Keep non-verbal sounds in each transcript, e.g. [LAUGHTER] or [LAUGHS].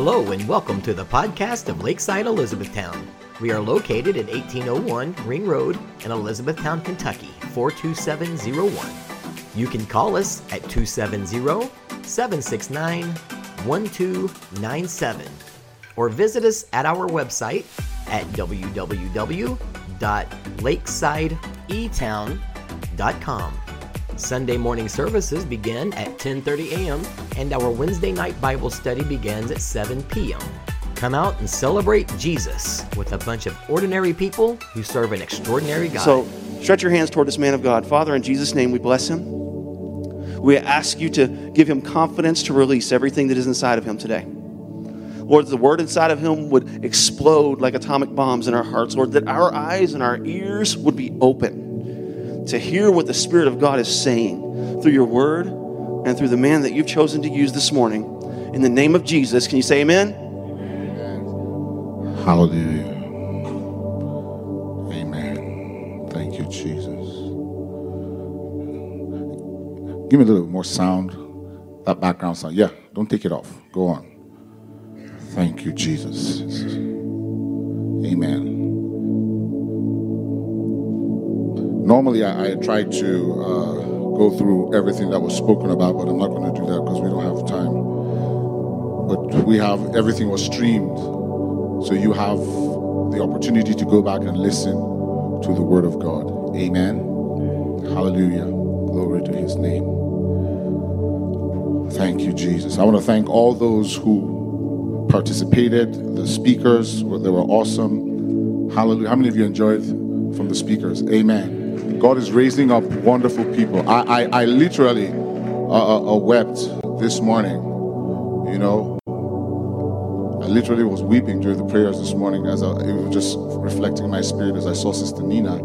Hello and welcome to the podcast of Lakeside Elizabethtown. We are located at 1801 Ring Road in Elizabethtown, Kentucky, 42701. You can call us at 270 769 1297 or visit us at our website at www.lakesideetown.com. Sunday morning services begin at 10:30 a.m. and our Wednesday night Bible study begins at 7 p.m. Come out and celebrate Jesus with a bunch of ordinary people who serve an extraordinary God. So stretch your hands toward this man of God. Father, in Jesus' name, we bless him. We ask you to give him confidence to release everything that is inside of him today. Lord, the word inside of him would explode like atomic bombs in our hearts, Lord, that our eyes and our ears would be open to hear what the Spirit of God is saying through your word and through the man that you've chosen to use this morning. In the name of Jesus, can you say amen? Hallelujah. Amen. Thank you, Jesus. Give me a little more sound. That background sound. Yeah, don't take it off. Go on. Thank you, Jesus. Amen. Normally, I, I try to uh, go through everything that was spoken about, but I'm not going to do that because we don't have time. But we have everything was streamed, so you have the opportunity to go back and listen to the Word of God. Amen. Hallelujah. Glory to His name. Thank you, Jesus. I want to thank all those who participated, the speakers, they were awesome. Hallelujah. How many of you enjoyed from the speakers? Amen. God is raising up wonderful people. I, I, I literally uh, uh, uh, wept this morning. You know, I literally was weeping during the prayers this morning as I, was just reflecting my spirit as I saw Sister Nina,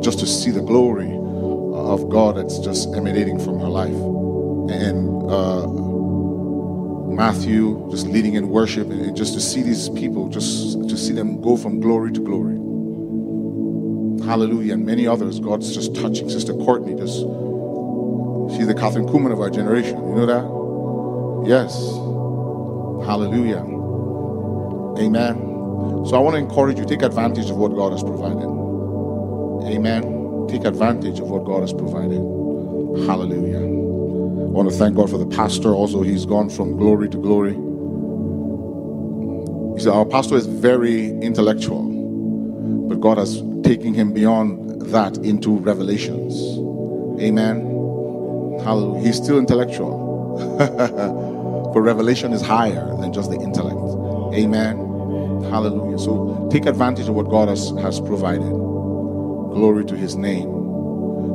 just to see the glory of God that's just emanating from her life. And uh, Matthew just leading in worship and just to see these people, just to see them go from glory to glory. Hallelujah. And many others, God's just touching. Sister Courtney, just she's the Kathryn Kuhlman of our generation. You know that? Yes. Hallelujah. Amen. So I want to encourage you, take advantage of what God has provided. Amen. Take advantage of what God has provided. Hallelujah. I want to thank God for the pastor. Also, he's gone from glory to glory. He said, Our pastor is very intellectual, but God has taken him beyond that into revelations. Amen. Hallelujah. He's still intellectual, [LAUGHS] but revelation is higher than just the intellect. Amen. Hallelujah. So take advantage of what God has, has provided. Glory to his name.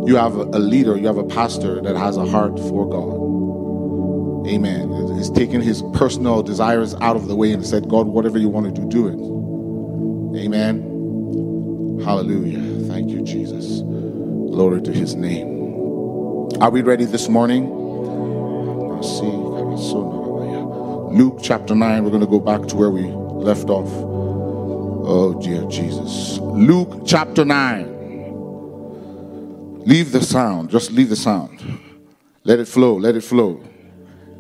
You have a leader, you have a pastor that has a heart for God. Amen. He's taken his personal desires out of the way and said, God, whatever you want to do, do it. Amen. Hallelujah. Thank you, Jesus. Glory to his name. Are we ready this morning? Luke chapter 9, we're going to go back to where we left off. Oh, dear Jesus. Luke chapter 9. Leave the sound. Just leave the sound. Let it flow. Let it flow.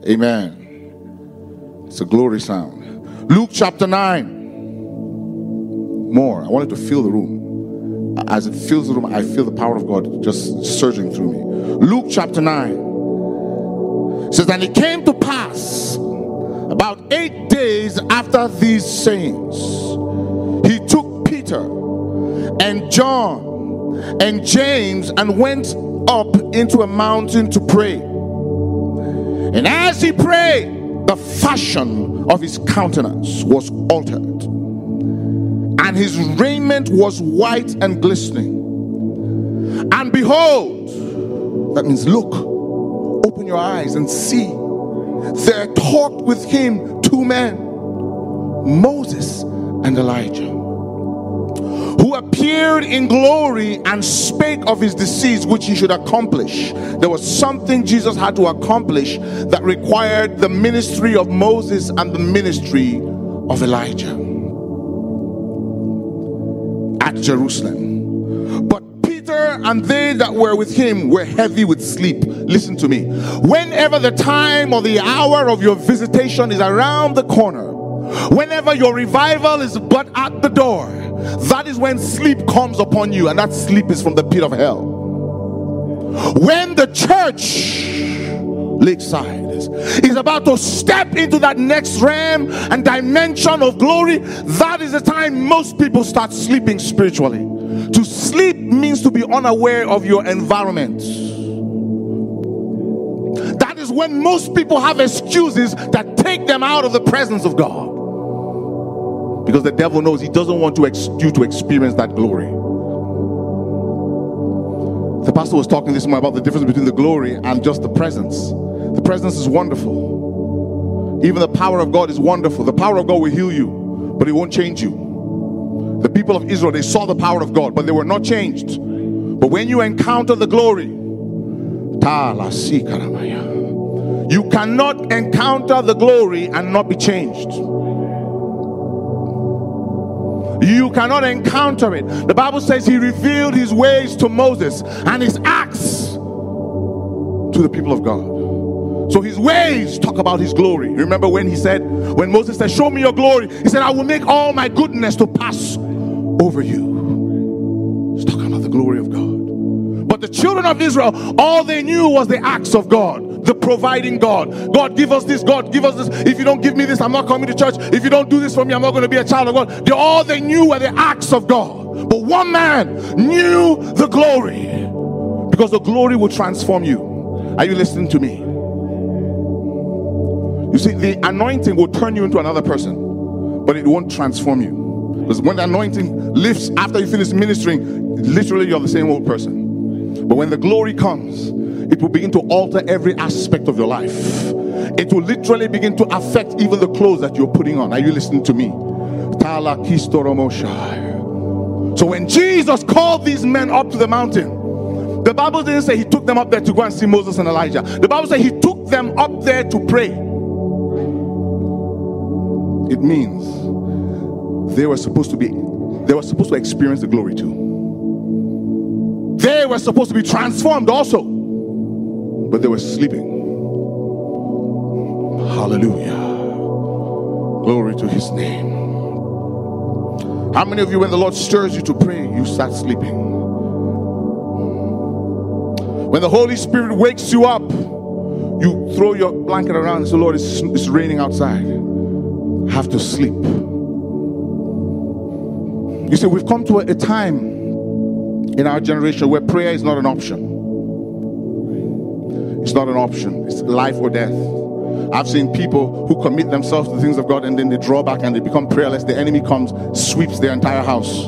Amen. It's a glory sound. Luke chapter 9. More. I wanted to fill the room. As it fills the room, I feel the power of God just surging through me. Luke chapter 9 says, And it came to pass about eight days after these sayings, he took Peter and John and James and went up into a mountain to pray. And as he prayed, the fashion of his countenance was altered, and his raiment was white and glistening. And behold, that means look, open your eyes and see. There talked with him two men, Moses and Elijah who appeared in glory and spake of his decease, which he should accomplish. There was something Jesus had to accomplish that required the ministry of Moses and the ministry of Elijah Jerusalem. But Peter and they that were with him were heavy with sleep. Listen to me. Whenever the time or the hour of your visitation is around the corner, Whenever your revival is but at the door, that is when sleep comes upon you, and that sleep is from the pit of hell. When the church, Lakeside, is about to step into that next realm and dimension of glory, that is the time most people start sleeping spiritually. To sleep means to be unaware of your environment. That is when most people have excuses that take them out of the presence of God. Because the devil knows he doesn't want you to experience that glory. The pastor was talking this morning about the difference between the glory and just the presence. The presence is wonderful. Even the power of God is wonderful. The power of God will heal you, but it won't change you. The people of Israel, they saw the power of God, but they were not changed. But when you encounter the glory, you cannot encounter the glory and not be changed. You cannot encounter it. The Bible says he revealed his ways to Moses and his acts to the people of God. So his ways talk about his glory. Remember when he said, when Moses said, Show me your glory, he said, I will make all my goodness to pass over you. He's talking about the glory of God. But the children of Israel, all they knew was the acts of God, the providing God. God, give us this. God, give us this. If you don't give me this, I'm not coming to church. If you don't do this for me, I'm not going to be a child of God. They, all they knew were the acts of God. But one man knew the glory because the glory will transform you. Are you listening to me? You see, the anointing will turn you into another person, but it won't transform you. Because when the anointing lifts after you finish ministering, literally you're the same old person. But when the glory comes, it will begin to alter every aspect of your life. It will literally begin to affect even the clothes that you're putting on. Are you listening to me? So when Jesus called these men up to the mountain, the Bible didn't say he took them up there to go and see Moses and Elijah. The Bible said he took them up there to pray it means they were supposed to be they were supposed to experience the glory too. They were supposed to be transformed also. But they were sleeping. Hallelujah. Glory to his name. How many of you when the lord stirs you to pray you start sleeping? When the holy spirit wakes you up you throw your blanket around and say lord it's, it's raining outside have to sleep. You see, we've come to a, time in our generation where prayer is not an option. It's not an option, it's life or death. I've seen people who commit themselves to the things of God and then they draw back and they become prayerless. The enemy comes, sweeps their entire house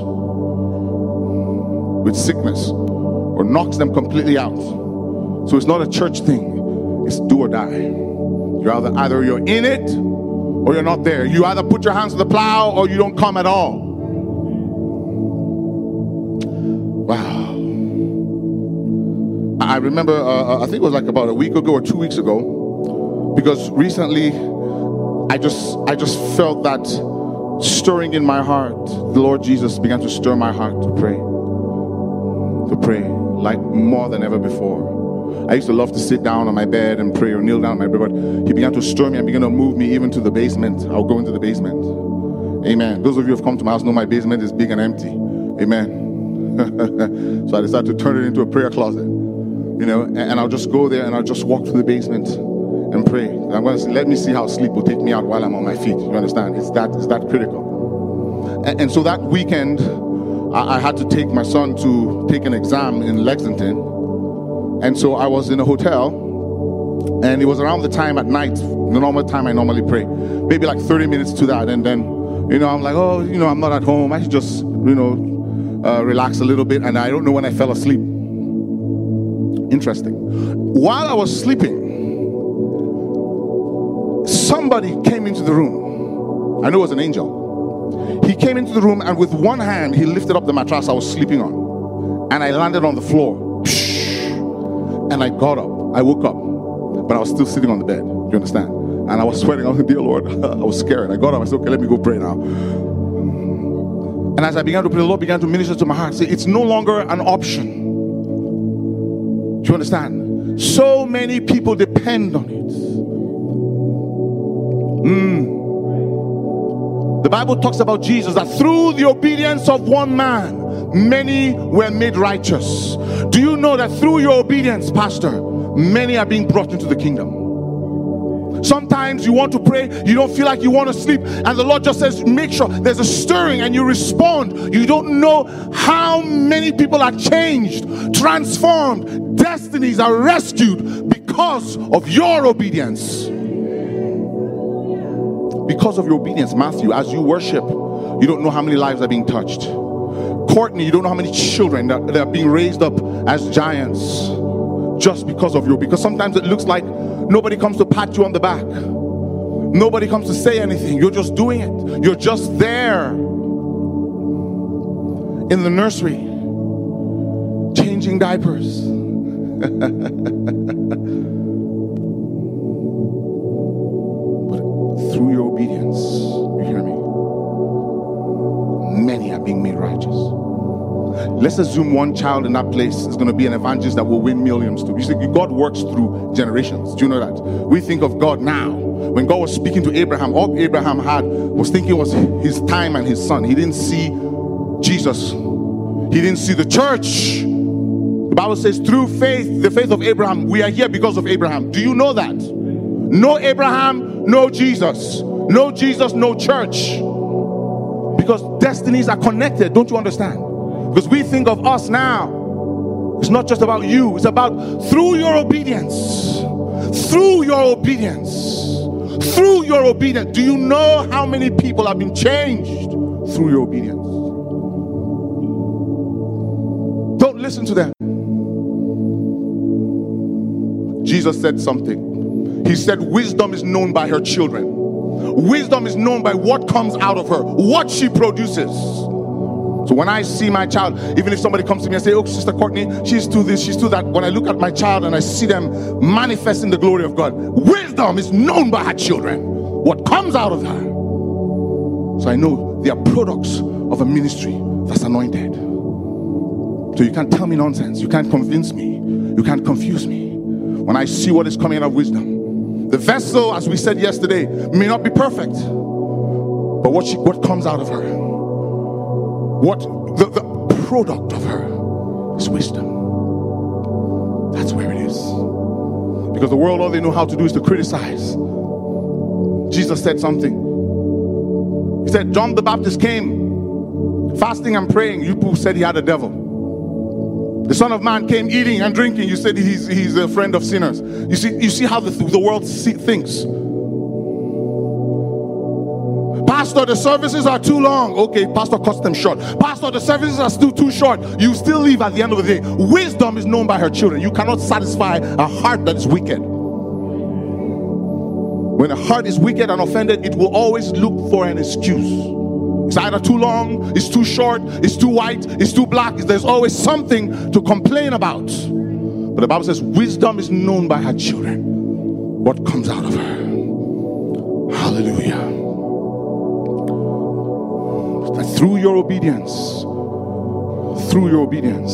with sickness or knocks them completely out. So it's not a church thing, it's do or die. You're either, either you're in it or you're not there. You either put your hands to the plow or you don't come at all. Wow. I remember, uh, uh, I think it was like about a week ago or two weeks ago, because recently I just, I just felt that stirring in my heart. The Lord Jesus began to stir my heart to pray, to pray like more than ever before. I used to love to sit down on my bed and pray or kneel down on my bed, but he began to stir me and began to move me even to the basement. I'll go into the basement. Amen. Those of you who have come to my house know my basement is big and empty. Amen. [LAUGHS] so I decided to turn it into a prayer closet. You know, and, and I'll just go there and I'll just walk through the basement and pray. I'm going to say, let me see how sleep will take me out while I'm on my feet. You understand? It's that, it's that critical. And, and so that weekend, I, I had to take my son to take an exam in Lexington and so I was in a hotel, and it was around the time at night, the normal time I normally pray, maybe like 30 minutes to that. And then, you know, I'm like, oh, you know, I'm not at home. I should just, you know, uh, relax a little bit. And I don't know when I fell asleep. Interesting. While I was sleeping, somebody came into the room. I knew it was an angel. He came into the room, and with one hand, he lifted up the mattress I was sleeping on. And I landed on the floor. And I got up. I woke up, but I was still sitting on the bed. You understand? And I was sweating. I was like, dear Lord, [LAUGHS] I was scared. I got up. I said, okay, let me go pray now. And as I began to pray, the Lord began to minister to my heart. Say, it's no longer an option. Do you understand? So many people depend on it. Mm. The Bible talks about Jesus that through the obedience of one man, many were made righteous. Do you know that through your obedience, Pastor, many are being brought into the kingdom? Sometimes you want to pray, you don't feel like you want to sleep, and the Lord just says, Make sure there's a stirring and you respond. You don't know how many people are changed, transformed, destinies are rescued because of your obedience. Because of your obedience, Matthew, as you worship, you don't know how many lives are being touched. Courtney, you don't know how many children that, that are being raised up as giants just because of you. Because sometimes it looks like nobody comes to pat you on the back, nobody comes to say anything. You're just doing it, you're just there in the nursery, changing diapers. [LAUGHS] Let's assume one child in that place is going to be an evangelist that will win millions too. You see, God works through generations. Do you know that? We think of God now. When God was speaking to Abraham, all Abraham had was thinking was his time and his son. He didn't see Jesus. He didn't see the church. The Bible says, through faith, the faith of Abraham, we are here because of Abraham. Do you know that? No Abraham, no Jesus. No Jesus, no church. Because destinies are connected. Don't you understand? Because we think of us now. It's not just about you, it's about through your obedience. Through your obedience. Through your obedience. Do you know how many people have been changed through your obedience? Don't listen to them. Jesus said something. He said, Wisdom is known by her children. Wisdom is known by what comes out of her, what she produces. So when I see my child, even if somebody comes to me and say, "Oh, Sister Courtney, she's to this, she's to that," when I look at my child and I see them manifesting the glory of God, wisdom is known by her children. What comes out of her. So I know they are products of a ministry that's anointed. So you can't tell me nonsense. You can't convince me. You can't confuse me. When I see what is coming out of wisdom, the vessel, as we said yesterday, may not be perfect, but what she, what comes out of her what the, the product of her is wisdom. That's where it is. Because the world, all they know how to do is to criticize. Jesus said something. He said, John the Baptist came fasting and praying. You said he had a devil. The Son of Man came eating and drinking. You said he's, he's a friend of sinners. You see, you see how the, the world see, thinks. Pastor, the services are too long. Okay, Pastor cuts them short. Pastor, the services are still too short. You still leave at the end of the day. Wisdom is known by her children. You cannot satisfy a heart that is wicked. When a heart is wicked and offended, it will always look for an excuse. It's either too long, it's too short, it's too white, it's too black. There's always something to complain about. But the Bible says wisdom is known by her children. What comes out of her? Through your obedience, through your obedience,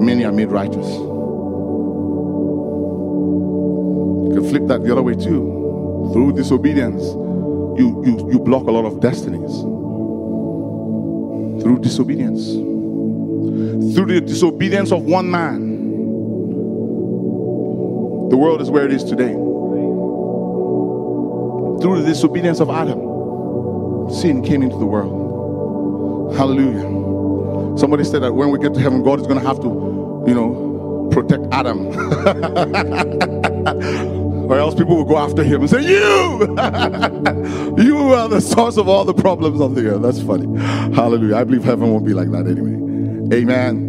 many are made righteous. You can flip that the other way too. Through disobedience, you, you, you block a lot of destinies. Through disobedience. Through the disobedience of one man, the world is where it is today through the disobedience of Adam, sin came into the world. Hallelujah. Somebody said that when we get to heaven, God is going to have to, you know, protect Adam. [LAUGHS] or else people will go after him and say, You! [LAUGHS] you are the source of all the problems on the earth. That's funny. Hallelujah. I believe heaven won't be like that anyway. Amen.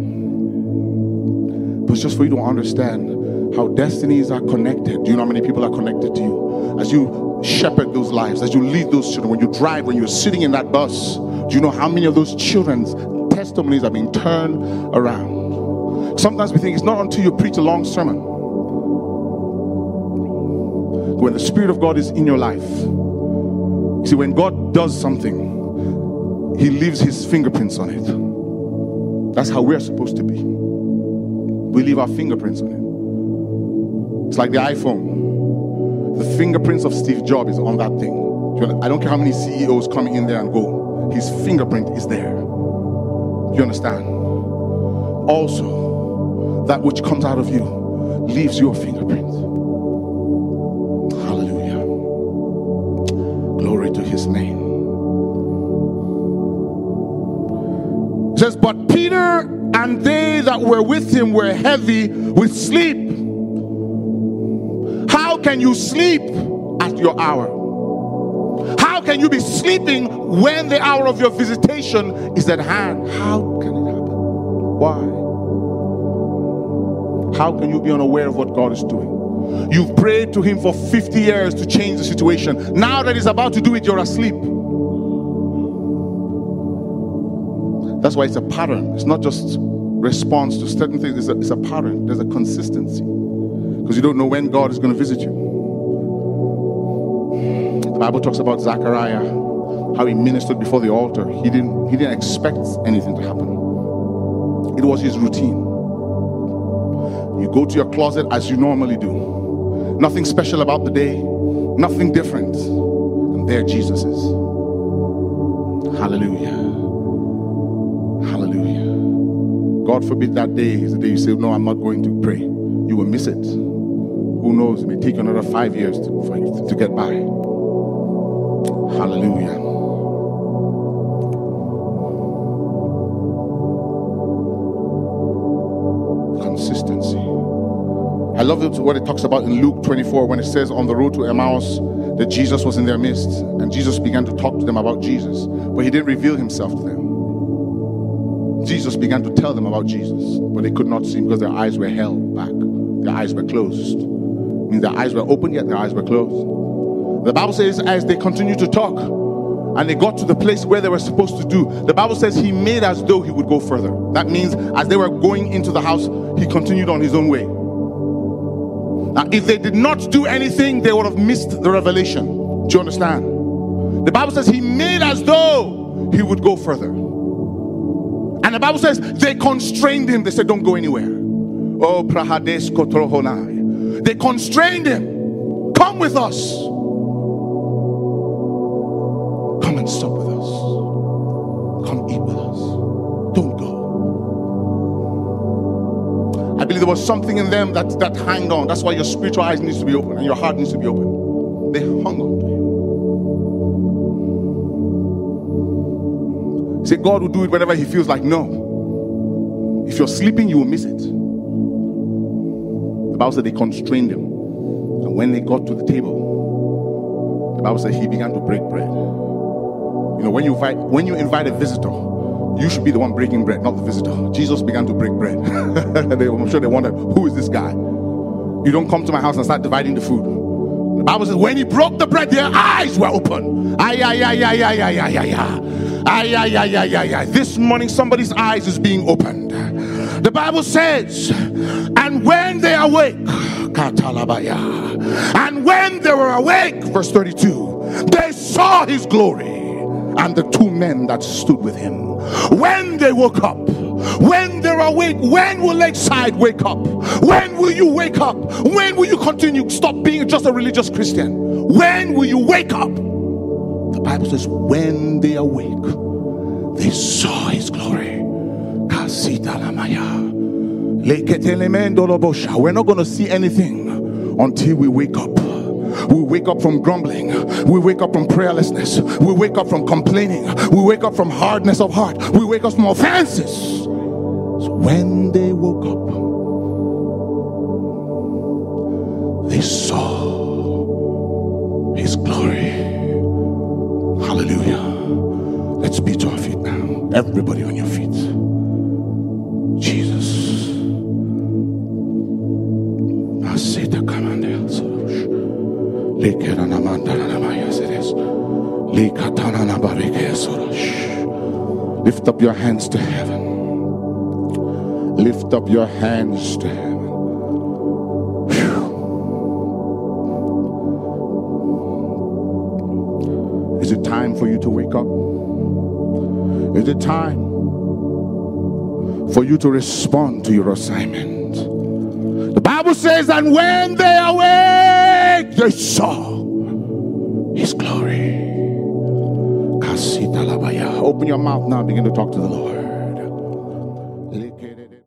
But it's just for you to understand how destinies are connected. Do you know how many people are connected to you? As you shepherd those lives, as you lead those children, when you drive, when you're sitting in that bus, do you know how many of those children's testimonies are being turned around? Sometimes we think it's not until you preach a long sermon. When the Spirit of God is in your life, see, when God does something, He leaves His fingerprints on it. That's how we're supposed to be. We leave our fingerprints on it. It's like the iPhone The fingerprints of Steve Jobs is on that thing. I don't care how many CEOs come in there and go. His fingerprint is there. You understand? Also, that which comes out of you leaves your fingerprint. Hallelujah. Glory to his name. It says, But Peter and they that were with him were heavy with sleep. Can you sleep at your hour? How can you be sleeping when the hour of your visitation is at hand? How can it happen? Why? How can you be unaware of what God is doing? You've prayed to Him for 50 years to change the situation. Now that He's about to do it, you're asleep. That's why it's a pattern. It's not just response to certain things, it's a, it's a pattern. There's a consistency. Because you don't know when God is going to visit you. The Bible talks about Zachariah, how he ministered before the altar. He didn't, he didn't expect anything to happen. It was his routine. You go to your closet as you normally do. Nothing special about the day, nothing different. And there Jesus is. Hallelujah. Hallelujah. God forbid that day is the day you say, No, I'm not going to pray. You will miss it. Who knows? It may take another five years to, for to get by. Hallelujah. Consistency. I love what it talks about in Luke 24 when it says on the road to Emmaus that Jesus was in their midst and Jesus began to talk to them about Jesus, but he didn't reveal himself to them. Jesus began to tell them about Jesus, but they could not see him because their eyes were held back. Their eyes were closed. I mean, their eyes were open, yet their eyes were closed. The Bible says, as they continued to talk and they got to the place where they were supposed to do, the Bible says he made as though he would go further. That means as they were going into the house, he continued on his own way. Now, if they did not do anything, they would have missed the revelation. Do you understand? The Bible says he made as though he would go further. And the Bible says they constrained him. They said, Don't go anywhere. Oh, Prahades Kotrohonai. They constrained him. Come with us. Come and sup with us. Come eat with us. Don't go. I believe there was something in them that, that hung on. That's why your spiritual eyes needs to be open and your heart needs to be open. They hung on to him. Say God will do it whenever he feels like no. If you're sleeping, you will miss it. Bible said they constrained him. And when they got to the table, the Bible said he began to break bread. You know, when you invite when you invite a visitor, you should be the one breaking bread, not the visitor. Jesus began to break bread. I'm sure they wondered, who is this guy? You don't come to my house and start dividing the food. The Bible says, when he broke the bread, their eyes were open. Ay, ay, ay, ay, ay, ay, ay, ay, ay, ay, ay, ay, ay, ay. This morning, somebody's eyes is being opened. The Bible says, and when they awake, and when they were awake, verse 32, they saw his glory and the two men that stood with him. When they woke up, when they're awake, when will Lakeside wake up? When will you wake up? When will you continue? Stop being just a religious Christian. When will you wake up? The Bible says, when they awake, they saw his glory. We're not going to see anything until we wake up. We wake up from grumbling. We wake up from prayerlessness. We wake up from complaining. We wake up from hardness of heart. We wake up from offenses. So when they woke up, they saw his glory. Hallelujah. Let's be to our feet now. Everybody up your hands to heaven. Lift up your hands to heaven. Is it time for you to wake up? Is it time for you to respond to your assignment? The Bible says, and when they awake, they saw Open your mouth now, begin to talk to the Lord.